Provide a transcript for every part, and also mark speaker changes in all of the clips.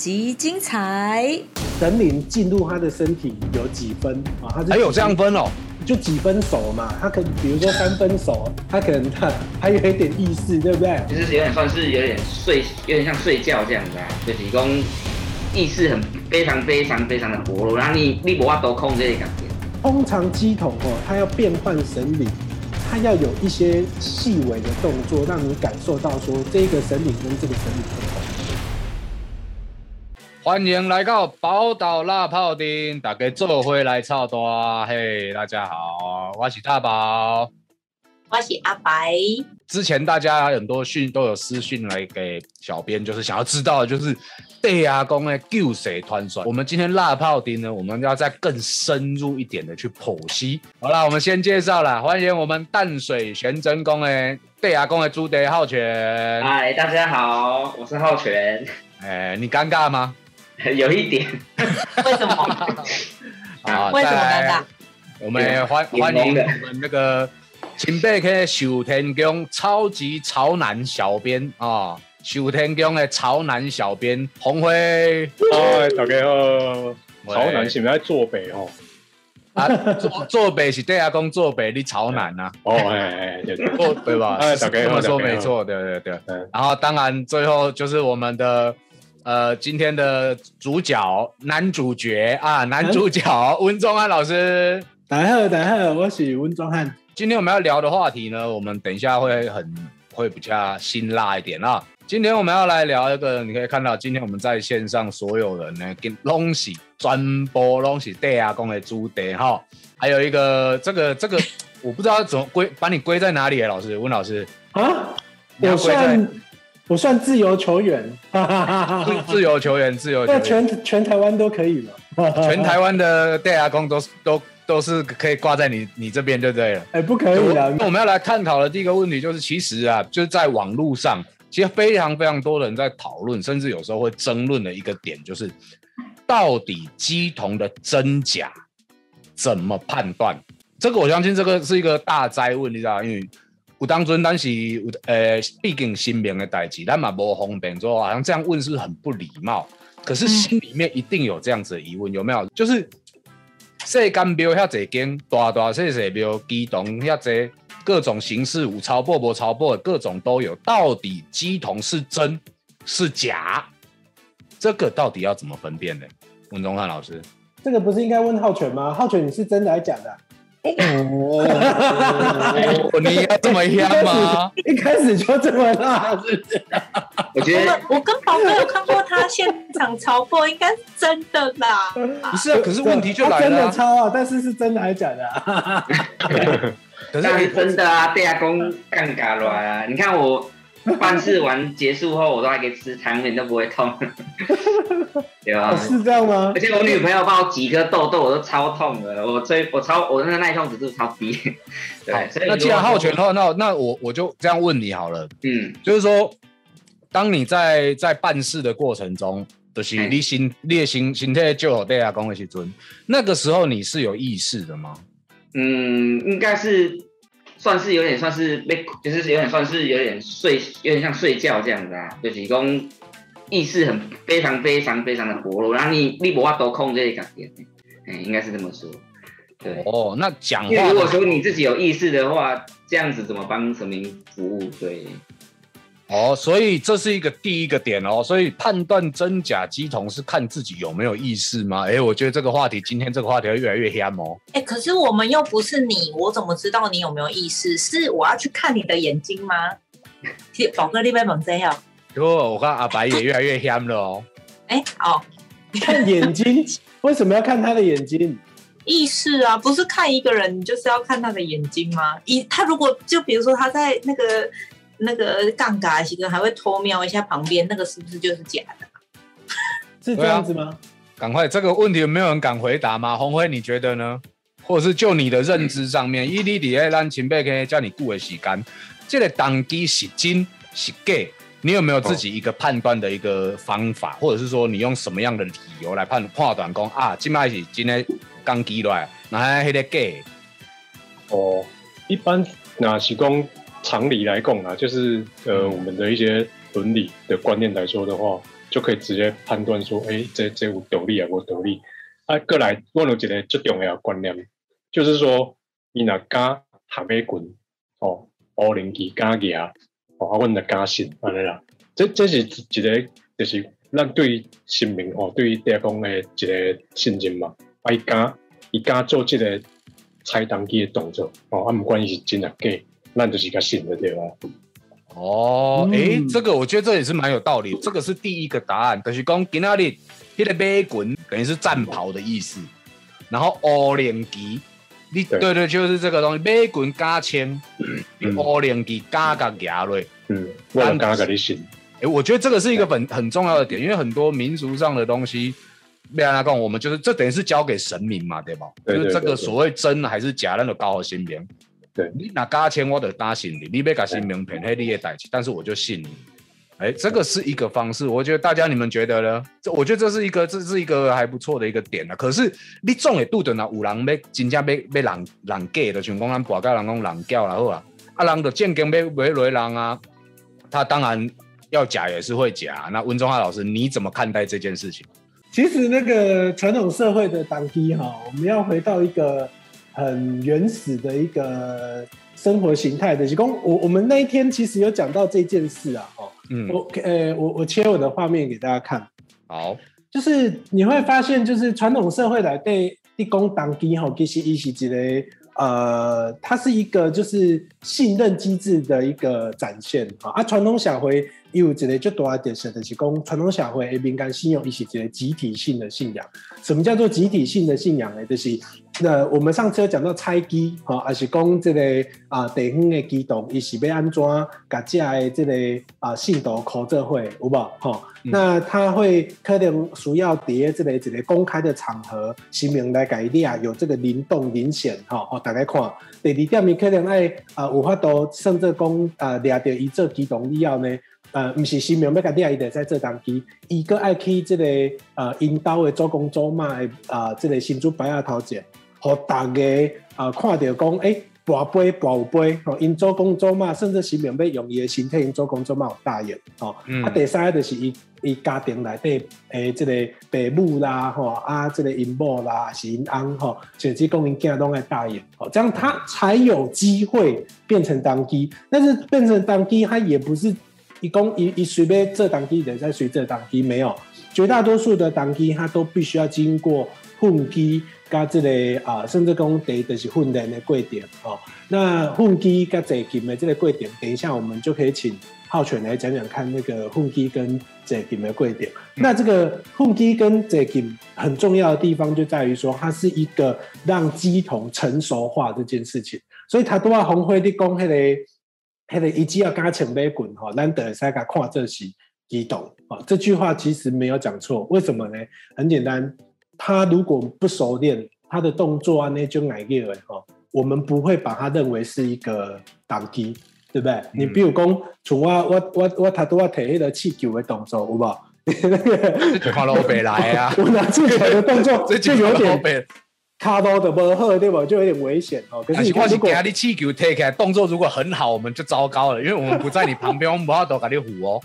Speaker 1: 当然，本集精彩。
Speaker 2: 神灵进入他的身体有几分啊？他
Speaker 3: 还有这样分哦，
Speaker 2: 就几分熟嘛？他可能比如说三分熟，他可能 他还有一点意识，对不对？
Speaker 4: 就是有点算是有点睡，有点像睡觉这样子啊，就提供意识很非常非常非常的薄弱，然后你你无法都控这个感觉。
Speaker 2: 通常鸡桶哦，它要变换神灵，它要有一些细微的动作，让你感受到说这个神灵跟这个神灵不同。
Speaker 3: 欢迎来到宝岛辣泡丁，大家做回来操多嘿，大家好，我是大宝，
Speaker 1: 我是阿白。
Speaker 3: 之前大家很多讯都有私讯来给小编，就是想要知道，就是对阿公的救谁团算。我们今天辣泡丁呢，我们要再更深入一点的去剖析。好了，我们先介绍了，欢迎我们淡水玄真宫的对阿公的朱德浩全。
Speaker 4: 嗨，大家好，我是浩全。
Speaker 3: 哎，你尴尬吗？
Speaker 4: 有一点，
Speaker 1: 为什么？
Speaker 3: 啊，
Speaker 1: 为什么尴尬？
Speaker 3: 我们欢欢迎我们那个清北区寿天宫超级潮男小编啊，寿天宫的潮男小编红辉。
Speaker 5: 嗨，大家好。潮男是不是在坐北哦？
Speaker 3: 啊，坐坐北是对阿公坐北，你潮男呐？
Speaker 5: 哦，哎哎，
Speaker 3: 坐对吧？
Speaker 5: 哎，大家
Speaker 3: 这么说没错，对对对。然后当然最后就是我们的。呃，今天的主角男主角啊，男主角温宗汉老师，
Speaker 2: 大家好，大家好，我是温宗汉。
Speaker 3: 今天我们要聊的话题呢，我们等一下会很会比较辛辣一点啊。今天我们要来聊一个，你可以看到今天我们在线上所有人呢，跟东西专播东西对啊，公的主德哈，还有一个这个这个，我不知道怎么归把你归在哪里，老师温老师
Speaker 2: 啊，我算。我算自由球员，
Speaker 3: 自由球员，自由。
Speaker 2: 那全全台湾都可以
Speaker 3: 了，全台湾的戴牙工都都都是可以挂在你你这边就对了。
Speaker 2: 哎，不可以了。
Speaker 3: 那我们要来探讨的第一个问题就是，其实啊，就是在网络上，其实非常非常多人在讨论，甚至有时候会争论的一个点，就是到底鸡同的真假怎么判断？这个我相信这个是一个大灾问，你知道因为。有当尊，但是有呃，毕竟新名的代志，咱嘛无方便，说好像这样问是很不礼貌。可是心里面一定有这样子的疑问，有没有？就是世间庙遐侪间，大大小小庙，机动遐侪各种形式，有超薄无超薄，各种都有。到底鸡同是真是假？这个到底要怎么分辨呢？文忠汉老师，
Speaker 2: 这个不是应该问浩全吗？浩全，你是真的还是假的？
Speaker 3: 哦，你要这么香吗？
Speaker 2: 一开始就这么辣，是不是？
Speaker 4: 我觉得
Speaker 1: 我跟宝哥有看过他现场超过，应该是真的啦。
Speaker 3: 不是啊，可是问题就来了，
Speaker 2: 真的超啊，但是是真的还是假的？
Speaker 4: 可是真的啊，对啊，公尴尬了啊！你看我。办事完结束后，我都还可以吃汤面，都不会痛，对吧？
Speaker 2: 是这样吗？
Speaker 4: 而且我女朋友帮我挤颗痘痘，我都超痛的。我最我超我那个耐痛指数超低。对，
Speaker 3: 那既然浩全的话，那那我我就这样问你好了。嗯，就是说，当你在在办事的过程中，就是你心列心心态就好对啊，恭喜尊，那个时候你是有意识的吗？
Speaker 4: 嗯，应该是。算是有点算是被，就是有点算是有点睡，有点像睡觉这样子啊，就提供意识很非常非常非常的薄弱，然后你你无法多控这些感觉，哎，应该是这么说。对
Speaker 3: 哦，那讲话，
Speaker 4: 因为如果说你自己有意识的话，这样子怎么帮神明服务？对。
Speaker 3: 哦，所以这是一个第一个点哦，所以判断真假鸡同是看自己有没有意识吗？哎，我觉得这个话题今天这个话题会越来越黑哦。
Speaker 1: 哎，可是我们又不是你，我怎么知道你有没有意识？是我要去看你的眼睛吗？宝哥那边猛这样。
Speaker 3: 如果我看阿白也越来越黑了哦。
Speaker 1: 哎，哦，
Speaker 2: 看眼睛，为什么要看他的眼睛？
Speaker 1: 意识啊，不是看一个人，你就是要看他的眼睛吗？一他如果就比如说他在那个。那个杠杆其实还会偷瞄一下旁边，那个是不是就是假的？
Speaker 2: 是这样子吗？
Speaker 3: 赶快，这个问题有没有人敢回答吗？红辉，你觉得呢？或者是就你的认知上面，伊你底下让前辈可以叫你顾的时间，这个当机是真是假？你有没有自己一个判断的一个方法，或者是说你用什么样的理由来判判断讲啊，今麦是今天刚机来，那还迄个假？
Speaker 5: 哦，一般那是讲。常理来讲啊，就是呃，我们的一些伦理的观念来说的话，就可以直接判断说，哎，这这有道理啊，无道理。啊，过来，我有一个最重要的观念，就是说，伊若敢下马棍，哦，乌灵机敢牙，哦，啊，阮就敢信，安尼啦。这这是一个，就是咱对于生命哦，对于地方的一个信任嘛。啊，伊敢，伊敢做即个拆登机的动作，哦，啊，毋管伊是真啊假，咱就是一个新的对吧？
Speaker 3: 哦，诶、
Speaker 2: 嗯
Speaker 3: 这个我觉得这也是蛮有道理。这个是第一个答案，就是讲今仔日迄个马棍等于是战袍的意思，然后乌连旗，你
Speaker 5: 对
Speaker 3: 对对，就是这个东西，马棍加枪，你
Speaker 5: 嗯
Speaker 3: 乌灵旗加个牙类。
Speaker 5: 嗯，我就敢甲你信。
Speaker 3: 诶，我觉得这个是一个很很重要的点，因为很多民俗上的东西，被人家讲，我们就是这等于是交给神明嘛，对吧？
Speaker 5: 对对
Speaker 3: 就是这个所谓真还是假，那个高和心明。
Speaker 5: 对
Speaker 3: 你拿加钱，我得搭信你，你别把心明骗黑你的代志，但是我就信你。哎，这个是一个方式，我觉得大家你们觉得呢？这我觉得这是一个，这是一个还不错的一个点啊。可是你总会拄着那有人要真正要要人人假的，像讲咱博甲人工人教然后啊，啊人的正经要要雷人啊，他当然要假也是会假。那温中华老师，你怎么看待这件事情？
Speaker 2: 其实那个传统社会的当机哈，我们要回到一个很原始的一个生活形态的。提供我我们那一天其实有讲到这件事啊，哦，
Speaker 3: 嗯，
Speaker 2: 我呃我我切我的画面给大家看，
Speaker 3: 好，
Speaker 2: 就是你会发现，就是传统社会来对地公当机哈，其实一是一个呃，它是一个就是信任机制的一个展现啊。啊，传统社会有一个最大的特色，就是讲传统社会的民间信用，一是一个集体性的信仰。什么叫做集体性的信仰呢？就是那我们上次有讲到猜机哈，还是讲这个啊地方的机动，伊是要安怎甲这的这个啊信徒考这会有无哈？
Speaker 3: 嗯
Speaker 2: 那他会可能需要伫这个一个公开的场合，新明来改立啊，有这个灵动灵显哈，哦，大家看。第二点，伊可能爱啊有法度，甚至讲啊掠着伊做机动以后呢，呃，毋是新明要甲掠伊就在做当机，伊个爱去这个呃引导的做工做嘛的啊这个新主摆啊头前，互大家啊看到讲诶。跋杯跋有杯，吼，因做工作嘛，甚至新民要用伊的身体，因做工作嘛有答应，吼、
Speaker 3: 嗯
Speaker 2: 啊，第三个就是伊伊家庭内底诶，即、个爸母啦，吼啊，即、个因某啦，还是因翁吼，甚至讲因囝拢爱答应，吼，这样他才有机会变成当机。但是变成当机，他也不是一公一一随便这当机人再随这当机，没有，绝大多数的当机，他都必须要经过混机。加这个啊，甚至讲第就是训练的过程哦。那混机加坐金的这个过程，等一下我们就可以请浩全来讲讲看那个混机跟坐金的过程。那这个混机跟坐金很重要的地方就在于说，它是一个让鸡童成熟化这件事情。所以他都要红灰的讲迄个迄个一只要加前杯滚哈，咱得使甲看这是激动啊。这句话其实没有讲错，为什么呢？很简单。他如果不熟练，他的动作啊那就矮个了哈，我们不会把他认为是一个挡击，对不对？你比如讲，从我我我我他都要提那个气球的动作，有无？那个
Speaker 3: 这看老北来啊，
Speaker 2: 我拿气球的动作
Speaker 3: 这
Speaker 2: 就有点
Speaker 3: 北。
Speaker 2: 卡到的不好，对吧？就有点危险哦。可是你看，如果
Speaker 3: 你气球推开，动作如果很好，我们就糟糕了，因为我们不在你旁边，我们不要都给你唬哦。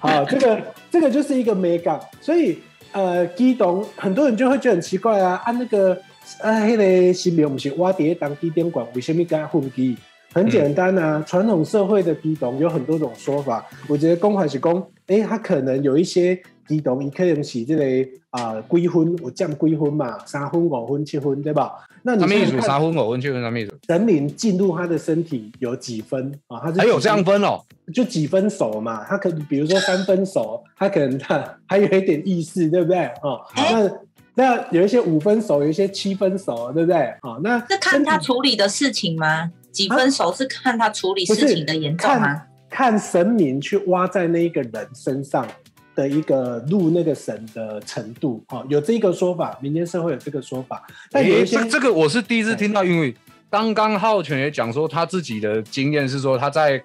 Speaker 2: 好，这个这个就是一个美感，所以。呃，机动很多人就会觉得很奇怪啊，啊那个啊，迄、那个新民不是挖碟当地点管，为什么跟他混基？很简单啊，传、嗯、统社会的机动有很多种说法。我觉得公还是公，哎，他可能有一些机动，伊可能是这个啊，归婚有降归婚嘛，三分、五分、七分，对吧？那你
Speaker 3: 什么意思？三分、五分、七分什么意思？
Speaker 2: 神灵进入他的身体有几分啊？
Speaker 3: 还有这样分哦。
Speaker 2: 就几分熟嘛，他可能比如说三分熟，他可能 他还有一点意识，对不对？哦，那那有一些五分熟，有一些七分熟，对不对？哦，那
Speaker 1: 是看他处理的事情吗？几分熟是看他处理事情的严重吗？
Speaker 2: 看看神明去挖在那一个人身上的一个入那个神的程度，哦，有这个说法，民间社会有这个说法，但有一些、
Speaker 3: 欸、这个我是第一次听到，因为刚刚浩全也讲说他自己的经验是说他在。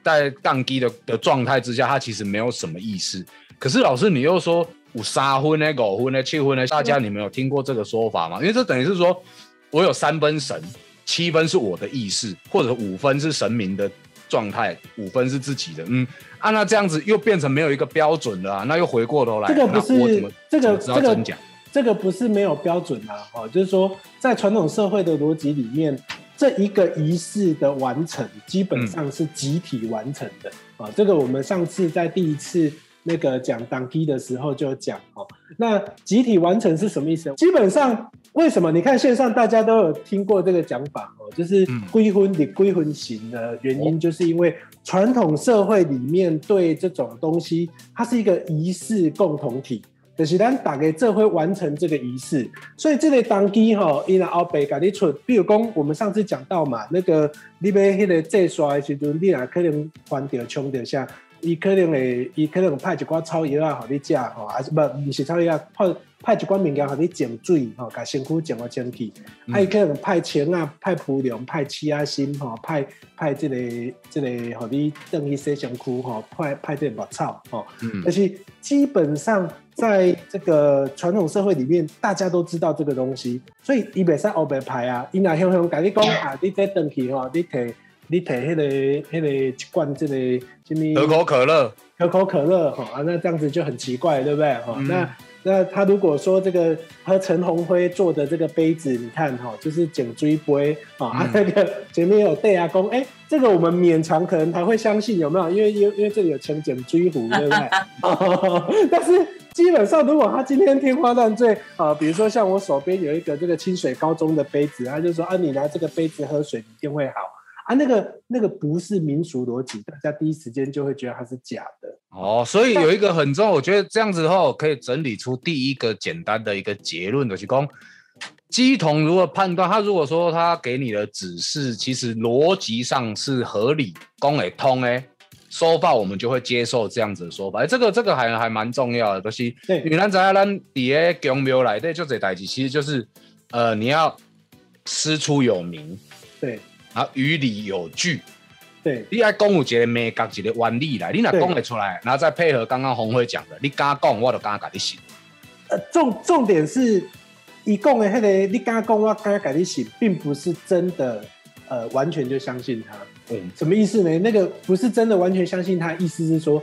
Speaker 3: 在宕机的的状态之下，他其实没有什么意识。可是老师，你又说五杀婚呢、狗婚呢、七婚呢，大家你们有听过这个说法吗？因为这等于是说我有三分神，七分是我的意识，或者五分是神明的状态，五分是自己的，嗯，啊，那这样子又变成没有一个标准了啊，那又回过头来，
Speaker 2: 这个不是这个这个？这个不是没有标准啊，哦，就是说在传统社会的逻辑里面，这一个仪式的完成基本上是集体完成的啊、这个我们上次在第一次那个讲党机的时候就有讲哦。那集体完成是什么意思？基本上为什么？你看线上大家都有听过这个讲法哦，就是
Speaker 3: 嗯
Speaker 2: 归婚的归婚型的原因，就是因为传统社会里面对这种东西，它是一个仪式共同体。就是咱大家这会完成这个仪式，所以这个当机吼，伊若后背甲你出，比如讲我们上次讲到嘛，那个你要迄个制刷的时阵，你若可能翻掉冲掉下，伊可能会伊可能派一寡草药啊，互你食吼，还是不毋是草药啊，派派一寡物件互你净水吼，甲身躯净啊清气，
Speaker 3: 嗯
Speaker 2: 啊伊可能派钱啊，派蒲凉，派气啊心吼，派派这个这个互你等于洗身躯吼，派派这个木草吼。
Speaker 3: 嗯
Speaker 2: 但是基本上在这个传统社会里面，大家都知道这个东西，所以伊袂使后白牌啊。伊若向向甲你讲啊，你这等去吼，你摕你摕迄、个迄、个一罐这个什么
Speaker 3: 可口可乐，
Speaker 2: 可口可乐哈啊，那这样子就很奇怪，对不对哈？
Speaker 3: 嗯
Speaker 2: 那那他如果说这个喝陈红辉做的这个杯子，你看哈，就是颈椎杯啊，那个前面有对啊公，哎，这个我们勉强可能还会相信有没有？因为因为因为这里有前颈椎壶，对不对？哦但是基本上，如果他今天天花乱坠啊，比如说像我手边有一个这个清水高中的杯子，他就说啊，你拿这个杯子喝水一定会好。啊，那个那个不是民俗逻辑，大家第一时间就会觉得它是假的。
Speaker 3: 哦，所以有一个很重要，我觉得这样子的话，可以整理出第一个简单的一个结论，就是讲，鸡同如何判断？他如果说他给你的指示，其实逻辑上是合理、公也通诶，说法我们就会接受这样子的说法。哎，这个这个还还蛮重要的，就是
Speaker 2: 对
Speaker 3: 因为咱知影咱伫个宫庙内底就这代志，其实就是呃，你要师出有名，
Speaker 2: 对
Speaker 3: 然后于理有据。
Speaker 2: 对
Speaker 3: 你爱讲有一个美角一个原理来，你若讲得出来，然后再配合刚刚红辉讲的，你敢讲，我就敢甲你信。
Speaker 2: 呃，重重点是，一共的迄个你刚刚讲我刚刚改你信，并不是真的呃完全就相信他。
Speaker 3: 嗯，
Speaker 2: 什么意思呢？那个不是真的完全相信他，意思是说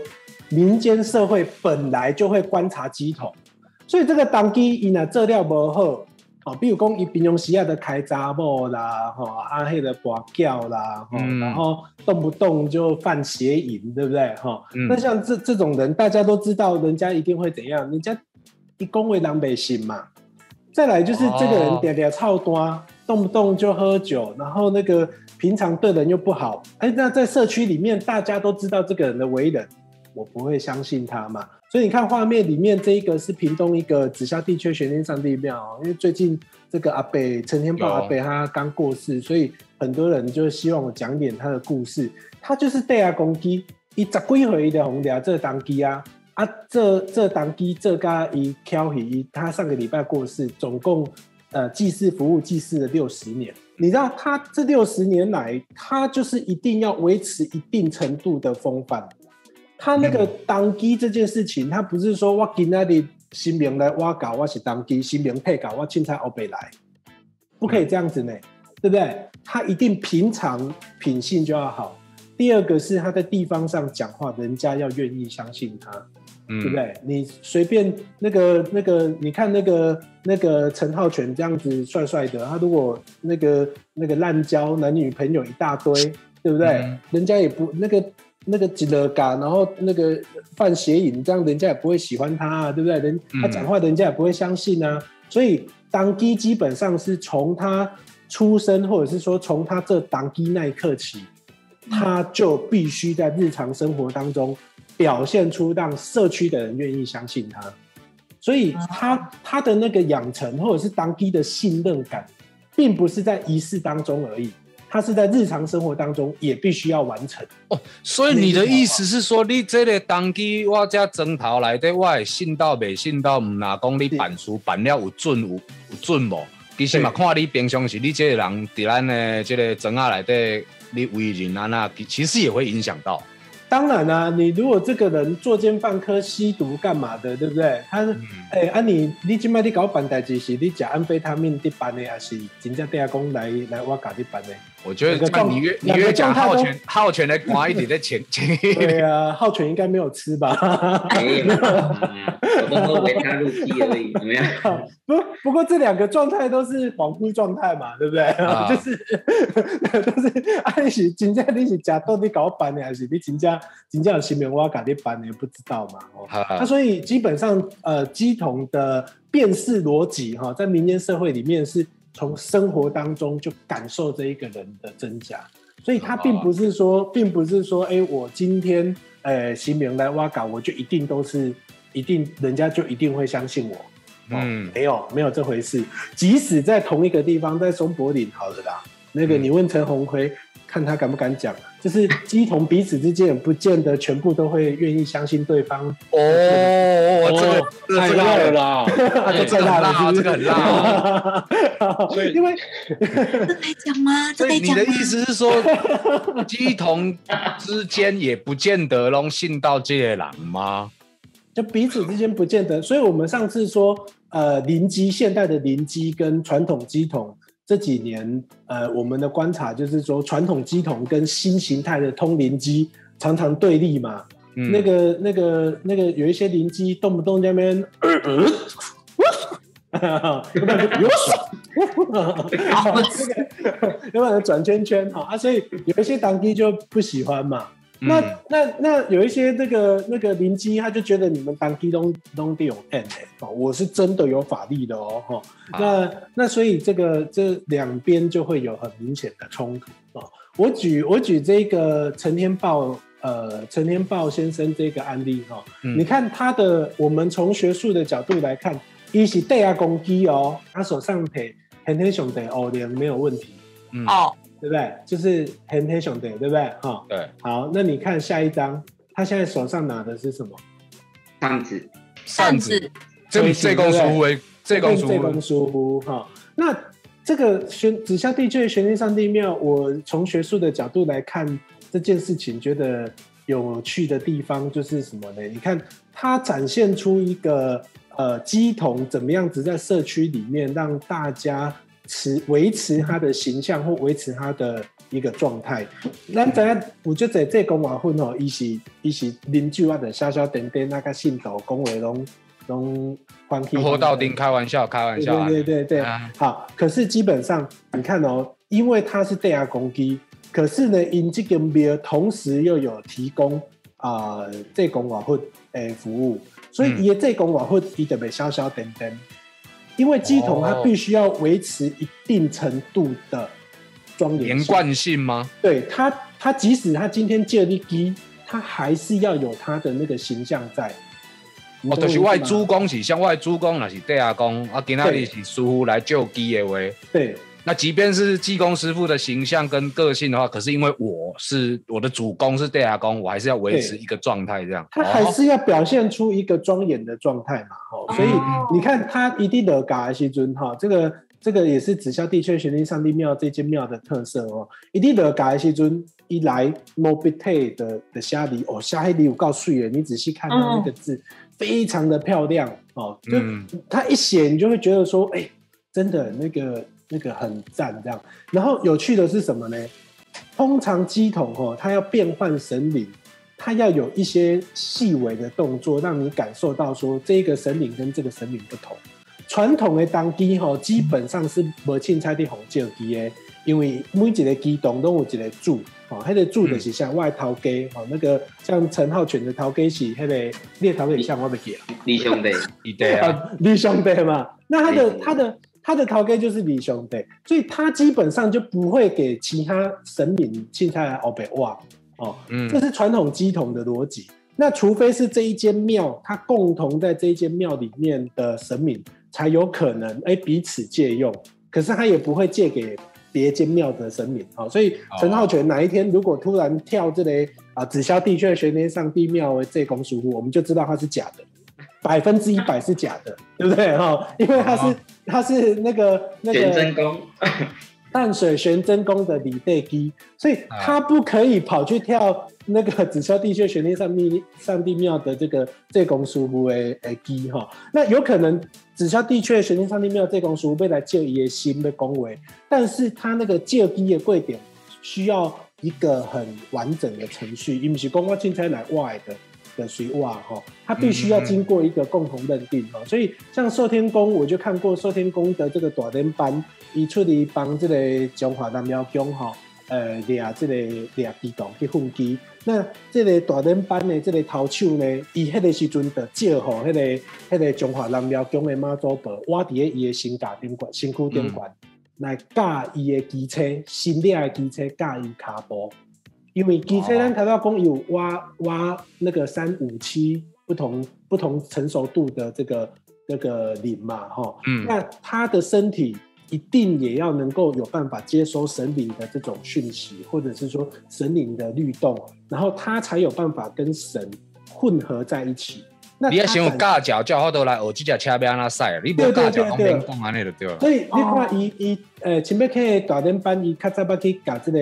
Speaker 2: 民间社会本来就会观察鸡头，所以这个当机伊若做了无好。哦，比如讲，伊平常时啊的开查某啦，吼、啊，迄个跋筊啦，吼、
Speaker 3: 嗯
Speaker 2: 然后动不动就犯邪淫，对不对？哈、
Speaker 3: 嗯
Speaker 2: 那像这这种人，大家都知道，人家一定会怎样？人家一恭维狼北行嘛。再来就是这个人
Speaker 3: 哦
Speaker 2: 嗲嗲操多，动不动就喝酒，然后那个平常对人又不好。哎，那在社区里面，大家都知道这个人的为人，我不会相信他嘛。所以你看画面里面这一个是屏东一个紫霄地区玄天上帝庙哦，因为最近这个阿北陈天
Speaker 3: 豹
Speaker 2: 阿北他刚过世，所以很多人就希望我讲点他的故事。他就是对阿公鸡，伊十几回的红寮这当鸡啊啊这这当鸡这家一挑起他上个礼拜过世，总共呃祭祀服务祭祀了六十年。你知道他这六十年来，他就是一定要维持一定程度的风范。他那个当机这件事情，他不是说我今天的新名来挖搞，我是当机，新名配搞，我青菜欧北来，不可以这样子呢，对不对？他一定平常品性就要好。第二个是他在地方上讲话，人家要愿意相信他，
Speaker 3: 嗯
Speaker 2: 对不对？你随便那个那个，你看那个那个陈浩泉这样子帅帅的，他如果那个那个滥交男女朋友一大堆，对不对？
Speaker 3: 嗯
Speaker 2: 人家也不那个那个吉勒嘎，然后那个犯邪淫，这样人家也不会喜欢他啊，对不对？人
Speaker 3: 嗯
Speaker 2: 他讲话人家也不会相信啊。所以当机基本上是从他出生，或者是说从他这当机那一刻起，他就必须在日常生活当中表现出让社区的人愿意相信他。所以他他的那个养成，或者是当机的信任感，并不是在仪式当中而已，他是在日常生活当中也必须要完成。
Speaker 3: 哦所以你的意思是说，你这个当机我这砖头来的，我会信到未信到，毋若讲你办事办了有准有有准无？其实嘛，
Speaker 2: 对
Speaker 3: 看你平常时你这个人伫咱的这个庄啊内底，你为人啊那，其实也会影响到。
Speaker 2: 当然啦、你如果这个人作奸犯科、吸毒干嘛的，对不对？他是哎、啊你你今麦你搞办代志是，你食安非他命的办的，还是真正对阿公来来我家的办的？
Speaker 3: 我觉得你越你越讲浩全，浩全的瓜一点在前前一
Speaker 2: 对
Speaker 3: 点。
Speaker 2: 啊，浩全应该没有吃吧？
Speaker 4: 没有，啊我都喝维他露已，怎么样？
Speaker 2: 不不过这两个状态都是恍惚状态嘛，对不对？
Speaker 3: 啊
Speaker 2: 就是就是啊，你是真正你是假到底搞办的，还是你真正真正有新闻我要搞你办的，不知道嘛？哦，
Speaker 3: 啊
Speaker 2: 那所以基本上呃，鸡同的辨识逻辑哈，在民间社会里面是从生活当中就感受这一个人的真假，所以他并不是说，并不是说，哎，我今天呃新明来挖稿，我就一定都是一定人家就一定会相信我。
Speaker 3: 嗯，
Speaker 2: 没有没有这回事。即使在同一个地方，在松柏岭，好了啦，那个你问陈鸿辉，看他敢不敢讲，就是鸡同彼此之间也不见得全部都会愿意相信对方。
Speaker 3: 哦，这个
Speaker 5: 哦太辣了
Speaker 2: 这
Speaker 3: 这个 很辣，这个很辣。
Speaker 5: 所以
Speaker 2: 因为
Speaker 1: 这可以讲吗？这
Speaker 3: 所以你的意思是说，鸡同之间也不见得拢信到这个人吗？
Speaker 2: 就彼此之间不见得，所以我们上次说，呃，灵机现代的灵机跟传统鸡桶这几年，呃，我们的观察就是说，传统机筒跟新形态的通灵机常常对立嘛。
Speaker 3: 嗯
Speaker 2: 那个、那个、那个，有一些灵机动不动在那边，呃呃，要不然就有爽，要不然转圈圈哈啊，所以有一些当机就不喜欢嘛。那
Speaker 3: 嗯。
Speaker 2: 那那有一些那个那个邻居，他就觉得你们当地都都得有 N 哦，我是真的有法力的哦哈。
Speaker 3: 啊。
Speaker 2: 那那所以这个这两边就会有很明显的冲突哦。我举我举这个陈天豹呃陈天豹先生这个案例哈、哦，
Speaker 3: 嗯。
Speaker 2: 你看他的，我们从学术的角度来看，一是对啊攻击哦，他手上陪很天雄的哦连没有问题，
Speaker 3: 嗯。
Speaker 1: 哦，
Speaker 2: 对不对？就是很黑兄弟，对不对？哈、
Speaker 3: 对，
Speaker 2: 好，那你看下一张，他现在手上拿的是什么？
Speaker 4: 扇子，
Speaker 3: 扇子，这这公疏忽这公书
Speaker 2: 这公疏忽哈。那这个玄紫霄地区玄天上帝庙，我从学术的角度来看这件事情，觉得有趣的地方就是什么呢？你看它展现出一个呃鸡童怎么样子在社区里面让大家持维持他的形象或维持他的一个状态。咱知影有就在这公话混哦，伊是伊是啉酒啊，的小小点点那个信徒讲话拢拢欢喜。
Speaker 3: 活到丁，开玩笑，开玩笑啊，
Speaker 2: 对对对对好。可是基本上你看哦，因为他是对亚公鸡，可是呢，因这个庙同时又有提供啊、呃、这公瓦会诶服务，所以
Speaker 3: 嗯。
Speaker 2: 伊的这公瓦会伊特别小小点点，因为鸡桶它
Speaker 3: 哦。
Speaker 2: 必须要维持一定程度的庄严性。
Speaker 3: 连贯性吗？
Speaker 2: 对他，他即使他今天借力鸡，他还是要有他的那个形象在。
Speaker 3: 哦，
Speaker 2: 懂
Speaker 3: 就是外
Speaker 2: 我意思吗？
Speaker 3: 主公是像外主公，那是对阿公啊，今仔日是师傅来救鸡的话，
Speaker 2: 对
Speaker 3: 那即便是济公师傅的形象跟个性的话，可是因为我是我的主公是对啊公，我还是要维持一个状态这样。
Speaker 2: 他还
Speaker 3: 哦
Speaker 2: 是要表现出一个庄严的状态嘛，哦，所以
Speaker 1: 哦。
Speaker 2: 你看他一定的嘎西尊哈，这个这个也是紫霄地阙玄天上帝庙这间庙的特色哦，一定的嘎西尊一来 mobite 的的虾梨哦，虾黑梨我告诉你，你仔细看它那个字，非常的漂亮哦，就
Speaker 3: 嗯。
Speaker 2: 他一写你就会觉得说，哎、真的那个那个很赞这样。然后有趣的是什么呢？通常鸡桶哦，它要变换神灵，它要有一些细微的动作，让你感受到说这个神灵跟这个神灵不同。传统的当机吼，基本上是无凊彩的红叫机的，因为每一个机洞都有一个主，哦，迄、个主就是像外头家，哦，那个像陈浩全的头家是迄、个猎头家像我不记啊。
Speaker 4: 李兄弟，
Speaker 3: 一对啊，
Speaker 2: 啊，李兄弟嘛，那他的
Speaker 4: 嗯
Speaker 2: 他的他的陶哥就是李兄弟，所以他基本上就不会给其他神明青菜来欧北哇哦，
Speaker 3: 嗯
Speaker 2: 这是传统鸡桶的逻辑。那除非是这一间庙，它共同在这一间庙里面的神明，才有可能哎彼此借用，可是他也不会借给别间庙的神明哦。所以陈浩泉哪一天如果突然跳这类啊紫霄地区的玄天上帝庙为这公疏忽，我们就知道他是假的。百分之一百是假的，对不对哈？因为他是、
Speaker 3: 哦
Speaker 2: 他是那个那
Speaker 4: 玄
Speaker 2: 个
Speaker 4: 真宫，
Speaker 2: 淡水玄真宫的李贝基，所以他不可以跑去跳那个紫霄地穴玄天上帝上帝庙的这个这公书部的诶基哈。那有可能紫霄地穴玄天上帝庙这公书被来借伊的心被恭维，但是他那个借基的贵点需要一个很完整的程序，因为是公我进才来外的的水瓦哈，它必须要经过一个共同认定哈。所以像寿天宫，我就看过寿天宫的这个大典班，伊出嚟帮这个中华南庙宫哈，呃，掠这个掠机动去混机。那这个大典班的这个头手呢，伊迄个时阵就借吼，迄个迄个中华南庙宫的妈祖婆，我伫咧伊的身架顶管，身躯顶管。来教伊的机车，新掠的机车教伊卡步，因为机车咱头先讲有挖挖那个三五七不同不同成熟度的这个那个磷嘛，哈，
Speaker 3: 嗯。
Speaker 2: 那他的身体一定也要能够有办法接收神灵的这种讯息，或者是说神灵的律动，然后他才有办法跟神混合在一起。那
Speaker 3: 你要先有
Speaker 2: 他本
Speaker 3: 架脚，叫好多来学这只车要安怎驶，你无
Speaker 2: 对对
Speaker 3: 架脚，讲
Speaker 2: 对对
Speaker 3: 免讲安尼就对了。
Speaker 2: 所以你看伊伊呃，前面去大点班，伊较早捌去搞这、个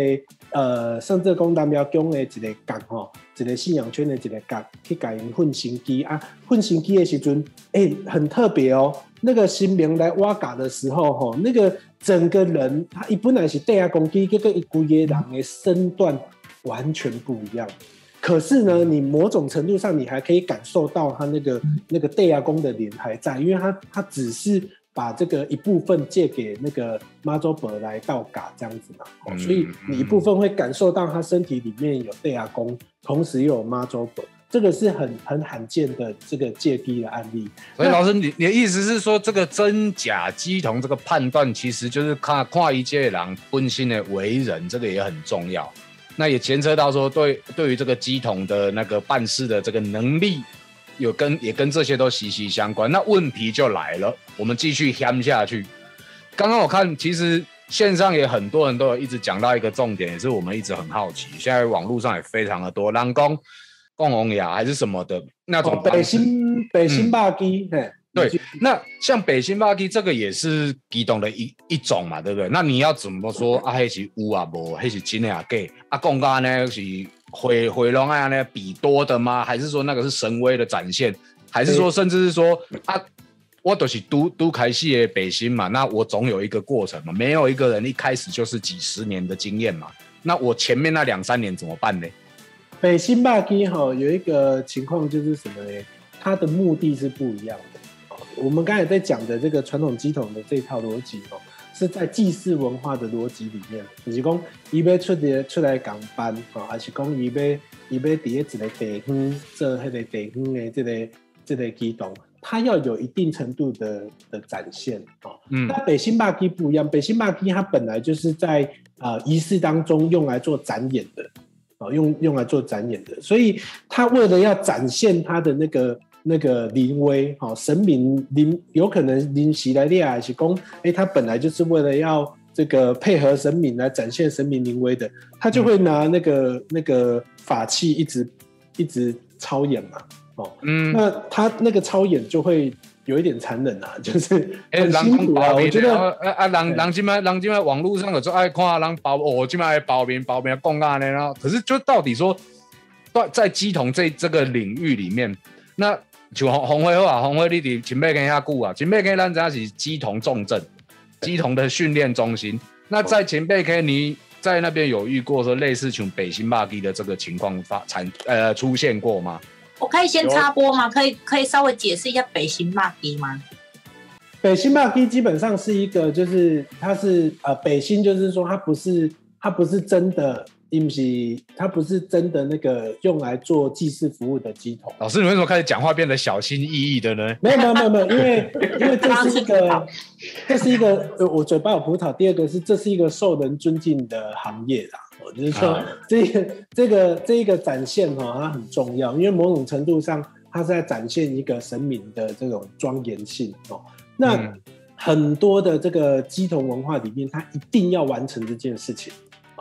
Speaker 2: 呃，甚至讲南庙宫的一个角吼，一个信仰圈的一个角，去甲因混新机啊，混新机的时阵，诶、很特别哦。那个新明来挖嘎的时候，吼，那个整个人他一本来是地下公鸡，跟跟一股野人的身段完全不一样。可是呢，你某种程度上，你还可以感受到他那个那个地下宫的脸还在，因为他他只是把这个一部分借给那个妈祖婆来倒嘎这样子嘛，所以你一部分会感受到他身体里面有地下宫，同时又有妈祖婆，这个是很很罕见的这个借机的案例。
Speaker 3: 所以老师，你你的意思是说，这个真假鸡同这个判断，其实就是看跨一界狼本身的为人，这个也很重要。那也牵扯到说，对对于这个鸡同的那个办事的这个能力，有跟也跟这些都息息相关。那问题就来了，我们继续喊下去。刚刚我看，其实线上也很多人都有一直讲到一个重点，也是我们一直很好奇，现在网络上也非常的多，人工共红牙还是什么的那种
Speaker 2: 哦，北
Speaker 3: 方式
Speaker 2: 新北新霸机，嘿，
Speaker 3: 对，那像北新霸基这个也是激动的一一种嘛，对不对？那你要怎么说啊？迄是有啊无，迄是真的啊假？啊，讲到呢是回回龙啊呢比多的吗？还是说那个是神威的展现？还是说甚至是说啊，我都是都都开戏的北新嘛，那我总有一个过程嘛，没有一个人一开始就是几十年的经验嘛。那我前面那两三年怎么办呢？
Speaker 2: 北新霸基哈有一个情况就是什么呢？它的目的是不一样的。哦我们刚才在讲的这个传统机统的这套逻辑哦，是在祭祀文化的逻辑里面，就是讲伊要出的出来港班啊，还是讲伊要伊要伫一个地方做迄个地方的这个这个机动，它要有一定程度的的展现哦。
Speaker 3: 嗯。
Speaker 2: 那北新霸基不一样，北新霸基它本来就是在呃仪式当中用来做展演的，哦，用用来做展演的，所以他为了要展现他的那个那个临危，哦，神明临有可能临袭来列还是公，哎，他本来就是为了要这个配合神明来展现神明临危的，他就会拿那个、那个法器一直一直操演嘛，哦，
Speaker 3: 嗯，
Speaker 2: 那他那个操演就会有一点残忍啊，就是
Speaker 3: 哎，
Speaker 2: 很辛苦啊。我觉得
Speaker 3: 啊啊啊，人
Speaker 2: 对
Speaker 3: 人今麦人今麦网络上有时候爱看人包，哦，今麦爱包面包面讲啊呢，然后可是就到底说，在在鸡同这这个领域里面，那像红红辉好啊，红辉你伫前辈跟遐久啊，前辈跟咱家是鸡同重症，鸡同的训练中心。那在前辈 K 你在那边有遇过说类似像北新霸基的这个情况发产呃出现过吗？
Speaker 1: 我可以先插播吗？可以可以稍微解释一下北新骂低吗？
Speaker 2: 北新霸基基本上是一个，就是它是呃北新，就是说它不是它不是真的，因是它不是真的那个用来做祭祀服务的机桶。
Speaker 3: 老师，你为什么开始讲话变得小心翼翼的呢？
Speaker 2: 没有没有没有没有，因为 因为这是一个，这是一个呃我嘴巴有葡萄。第二个是这是一个受人尊敬的行业啦，我就是说
Speaker 3: 啊
Speaker 2: 这个这个这一个展现哈、它很重要，因为某种程度上它是在展现一个神明的这种庄严性哦。那、
Speaker 3: 嗯
Speaker 2: 很多的这个鸡同文化里面，它一定要完成这件事情。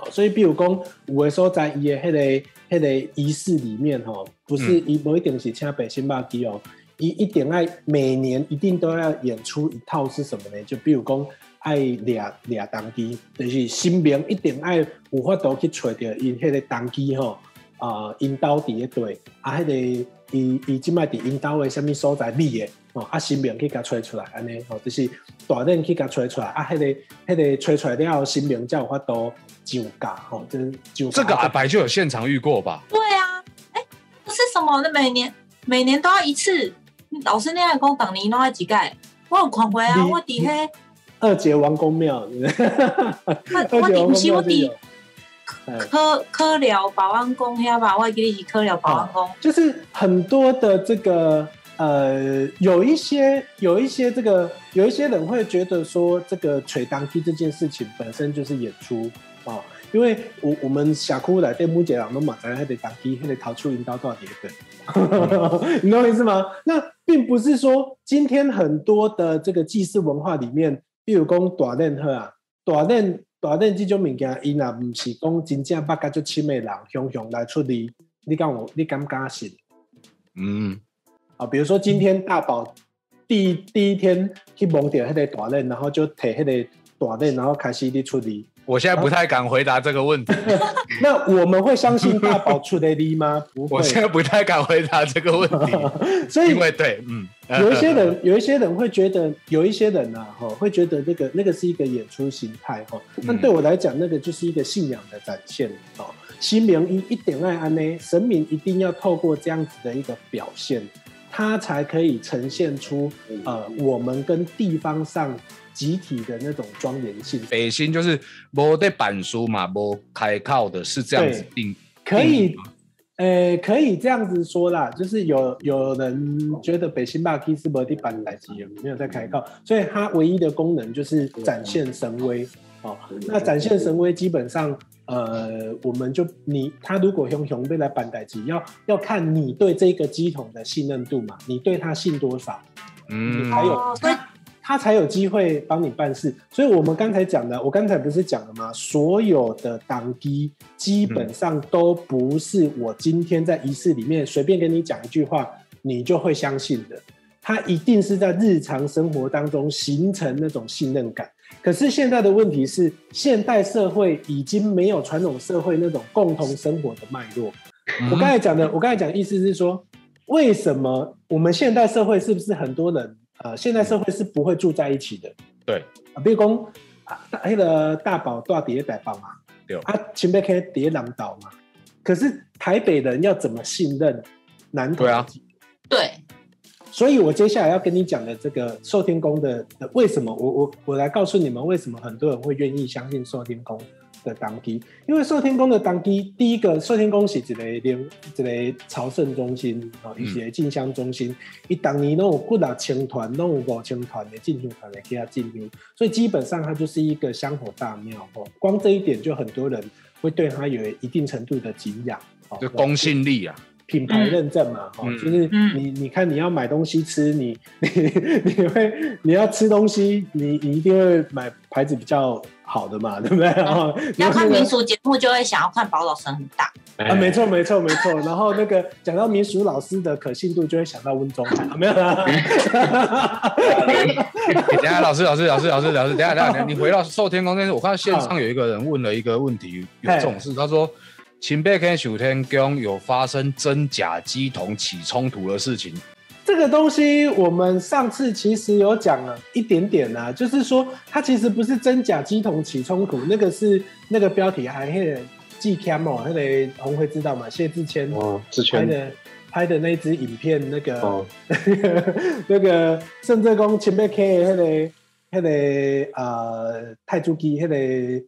Speaker 2: 哦，所以比如讲，有的所在伊的迄个迄个仪式里面吼，不是伊不一定是请北新巴基哦，伊一定爱每年一定都要演出一套是什么呢？就比如讲爱俩俩当机，就是新兵一定爱有法度去找着因迄个当机吼啊，因兜伫咧队啊，迄、个伊伊即摆伫因兜诶，虾物所在秘的哦，啊新兵去甲吹出来，安尼哦，就是大人去甲吹出来，啊，迄、个迄、个吹出来了后，新兵才有法度上架吼，就是上架
Speaker 3: 这个阿白就有现场遇过吧？
Speaker 1: 对啊，哎，不是什么，那每年每年都要一次。老师那样讲，当年弄了几盖？我有看过啊，
Speaker 2: 你
Speaker 1: 我伫迄，
Speaker 2: 二节王公庙，
Speaker 1: 我我伫不是我
Speaker 2: 庙就有
Speaker 1: 伫。
Speaker 2: 哎
Speaker 1: 科科寮保安宫遐吧，我还记得是科寮保安宫。
Speaker 2: 就是很多的这个呃，有一些有一些这个有一些人会觉得说，这个吹当机这件事情本身就是演出啊、哦因为我我们峡谷来对木姐郎都马在还得当机，还得逃出引刀到底对，你懂我意思吗？那并不是说今天很多的这个祭祀文化里面，比如讲大任喝啊，大任大任这种物件，伊若毋是讲真正捌甲足深的人，雄雄来处理，你敢有你敢敢信？
Speaker 3: 嗯，
Speaker 2: 啊，比如说今天大宝第一第一天去蒙掉迄个大任，然后就摕迄个大任，然后开始去处理。
Speaker 3: 我现在不太敢回答这个问题，
Speaker 2: 那我们会相信大宝出的力吗？不会
Speaker 3: 我。现在不太敢回答这个问题，
Speaker 2: 所以
Speaker 3: 因为对，嗯，
Speaker 2: 有一些人，有一些人会觉得，有一些人啊，哈，会觉得那个那个是一个演出形态，哈。但对我来讲，那个就是一个信仰的展现，哦。新明一一点爱安呢，神明一定要透过这样子的一个表现，它才可以呈现出呃我们跟地方上集体的那种庄严性。
Speaker 3: 北新就是无得板书嘛，无开靠的，是这样子定，
Speaker 2: 可以呃，可以这样子说啦，就是有有人觉得北新霸 K 是没地板来机没有在开靠，所以它唯一的功能就是展现神威哦。那展现神威基本上，呃，我们就你他如果熊熊被来板代机，要要看你对这个机筒的信任度嘛，你对他信多少，
Speaker 3: 嗯，
Speaker 2: 还有
Speaker 1: 哦所以
Speaker 2: 他他才有机会帮你办事。所以我们刚才讲的，我刚才不是讲了吗？所有的当机基本上都不是我今天在仪式里面随便跟你讲一句话，你就会相信的。他一定是在日常生活当中形成那种信任感。可是现在的问题是，现代社会已经没有传统社会那种共同生活的脉络。
Speaker 3: 嗯
Speaker 2: 我刚才讲的，我刚才讲的意思是说，为什么我们现代社会是不是很多人呃，现代社会是不会住在一起的？
Speaker 3: 对。
Speaker 2: 啊，比如讲啊，那个大宝住伫咧台北嘛，
Speaker 3: 对。
Speaker 2: 啊，前辈可以伫咧南岛嘛，可是台北人要怎么信任南投？
Speaker 3: 对啊，
Speaker 1: 对，
Speaker 2: 所以我接下来要跟你讲的这个寿天宫的的为什么，我我我来告诉你们为什么很多人会愿意相信寿天宫的当机，因为寿天宫的当机，第一个寿天宫是一个连一个朝圣中心啊，
Speaker 3: 嗯
Speaker 2: 一些进香中心，伊当年都有几六千团，都有五千团的进香团来给他进香，所以基本上它就是一个香火大庙哦。光这一点就很多人会对它有一定程度的敬仰，哦
Speaker 3: 就公信力啊，
Speaker 2: 品牌认证嘛，哈、
Speaker 3: 嗯。
Speaker 2: 就是
Speaker 1: 嗯
Speaker 2: 你你看你要买东西吃，你你你会你要吃东西，你你一定会买牌子比较好的嘛，对不对？然后
Speaker 1: 要看民俗节目就会想要看宝岛神很大。
Speaker 2: 啊，没错没错没错。然后那个讲到民俗老师的可信度，就会想到温中海，啊、没有啦。
Speaker 3: 欸 等下，老师，老师，老师，老师，老师，等一下，等下，你回到寿天宫那边，我看到线上有一个人问了一个问题，有这种事，他说秦贝跟寿天宫有发生真假鸡同起冲突的事情，
Speaker 2: 这个东西我们上次其实有讲了一点点啊，就是说它其实不是真假鸡同起冲突，那个是那个标题还那个季 cam 哦，那个红会知道嘛？谢志谦
Speaker 5: 哦，之前
Speaker 2: 拍的拍的那支影片，那个、
Speaker 5: 哦
Speaker 2: 那个圣正宫前面 K 的那个那个呃泰铢机那个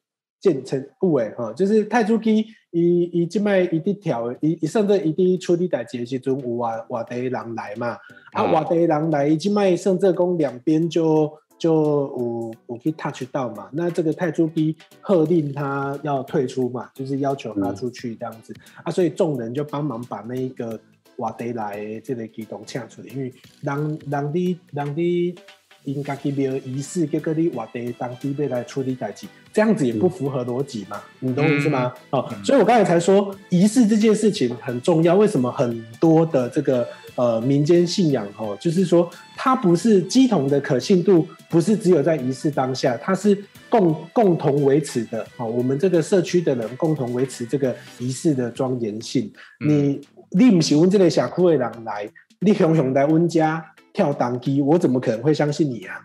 Speaker 2: 建成物诶吼，就是泰铢机伊伊即卖伊伫跳的，伊伊甚至伊伫处理代志的时阵有外外地人来嘛，啊
Speaker 3: 哦
Speaker 2: 外地人来，伊即卖圣正宫两边就。就有有去 touch 到嘛，那这个泰铢机喝令他要退出嘛，就是要求他出去这样子、啊，所以众人就帮忙把那一个外地来的这个机动请出来，因为人人你人你因家己庙仪式，结果你外地当地要来处理代志，这样子也不符合逻辑嘛，你懂我意思吗？哦，所以我刚才才说仪式这件事情很重要，为什么很多的这个呃民间信仰哦，就是说它不是基统的可信度，不是只有在仪式当下，它是共共同维持的哦，我们这个社区的人共同维持这个仪式的庄严性。你你不是阮这个社区的人来，你雄雄来阮家跳档机，我怎么可能会相信你啊？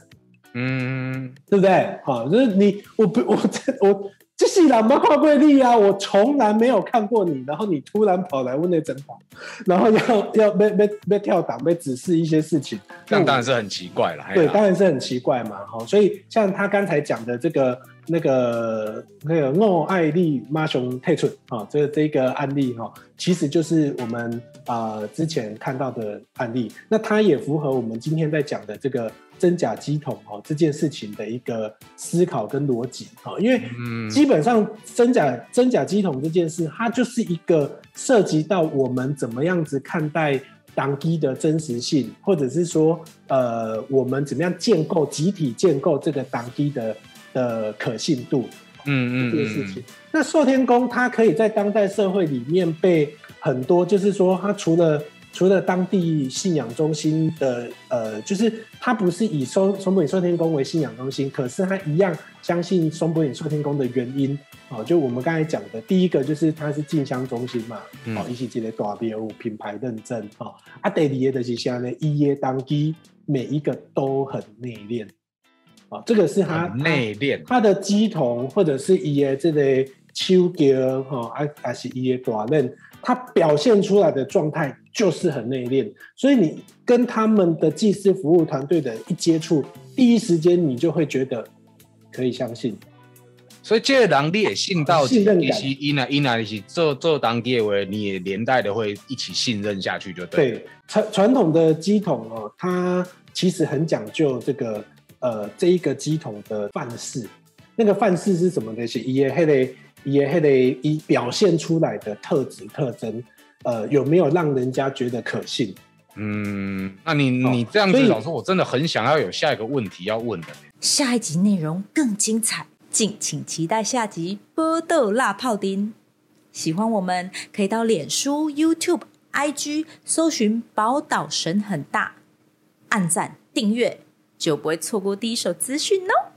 Speaker 3: 嗯，
Speaker 2: 对不对？好，就是你，我不，我这我这是人没看过你啊，我从来没有看过你，然后你突然跑来问那真话，然后要 要被被被跳档，被指示一些事情，
Speaker 3: 这样当然是很奇怪了。
Speaker 2: 对，当然是很奇怪嘛。好，所以像他刚才讲的这个那个那个诺艾利妈熊退出啊，这这个案例哈，其实就是我们呃之前看到的案例，那它也符合我们今天在讲的这个真假机桶哦这件事情的一个思考跟逻辑啊，因为
Speaker 3: 嗯
Speaker 2: 基本上真假真假机统这件事，它就是一个涉及到我们怎么样子看待党机的真实性，或者是说，呃，我们怎么样建构集体建构这个党机的的可信度
Speaker 3: 嗯嗯
Speaker 2: 这件事情。那寿天宫它可以在当代社会里面被很多，就是说，它除了除了当地信仰中心的，呃，就是它不是以松松本寿天宫为信仰中心，可是它一样相信松本寿天宫的原因，哦，就我们刚才讲的，第一个就是它是进香中心嘛，
Speaker 3: 嗯。
Speaker 2: 哦，一起这个大别物品牌认证，哦，啊，第二个就是现在一耶当机每一个都很内敛，哦，这个是它
Speaker 3: 很内敛，
Speaker 2: 他的鸡童或者是伊的这个手脚哈，还还是伊的短刃，他表现出来的状态就是很内敛，所以你跟他们的技师服务团队的一接触，第一时间你就会觉得可以相信。
Speaker 3: 所以这个人你也信到底，
Speaker 2: 信任感
Speaker 3: 其实伊那伊那是做做当地的话，你也连带的会一起信任下去，就对了。
Speaker 2: 对传传统的鸡桶哦，它其实很讲究这个呃这一个鸡桶的范式。那个范式是什么呢？是也黑的也还得以表现出来的特质特征，呃，有没有让人家觉得可信？
Speaker 3: 嗯，那你
Speaker 2: 哦
Speaker 3: 你这样子，老师，我真的很想要有下一个问题要问的。
Speaker 6: 下一集内容更精彩，敬请期待下集《波豆辣泡丁》。喜欢我们可以到脸书、YouTube、IG 搜寻“宝岛神很大”，按赞订阅，就不会错过第一手资讯哦。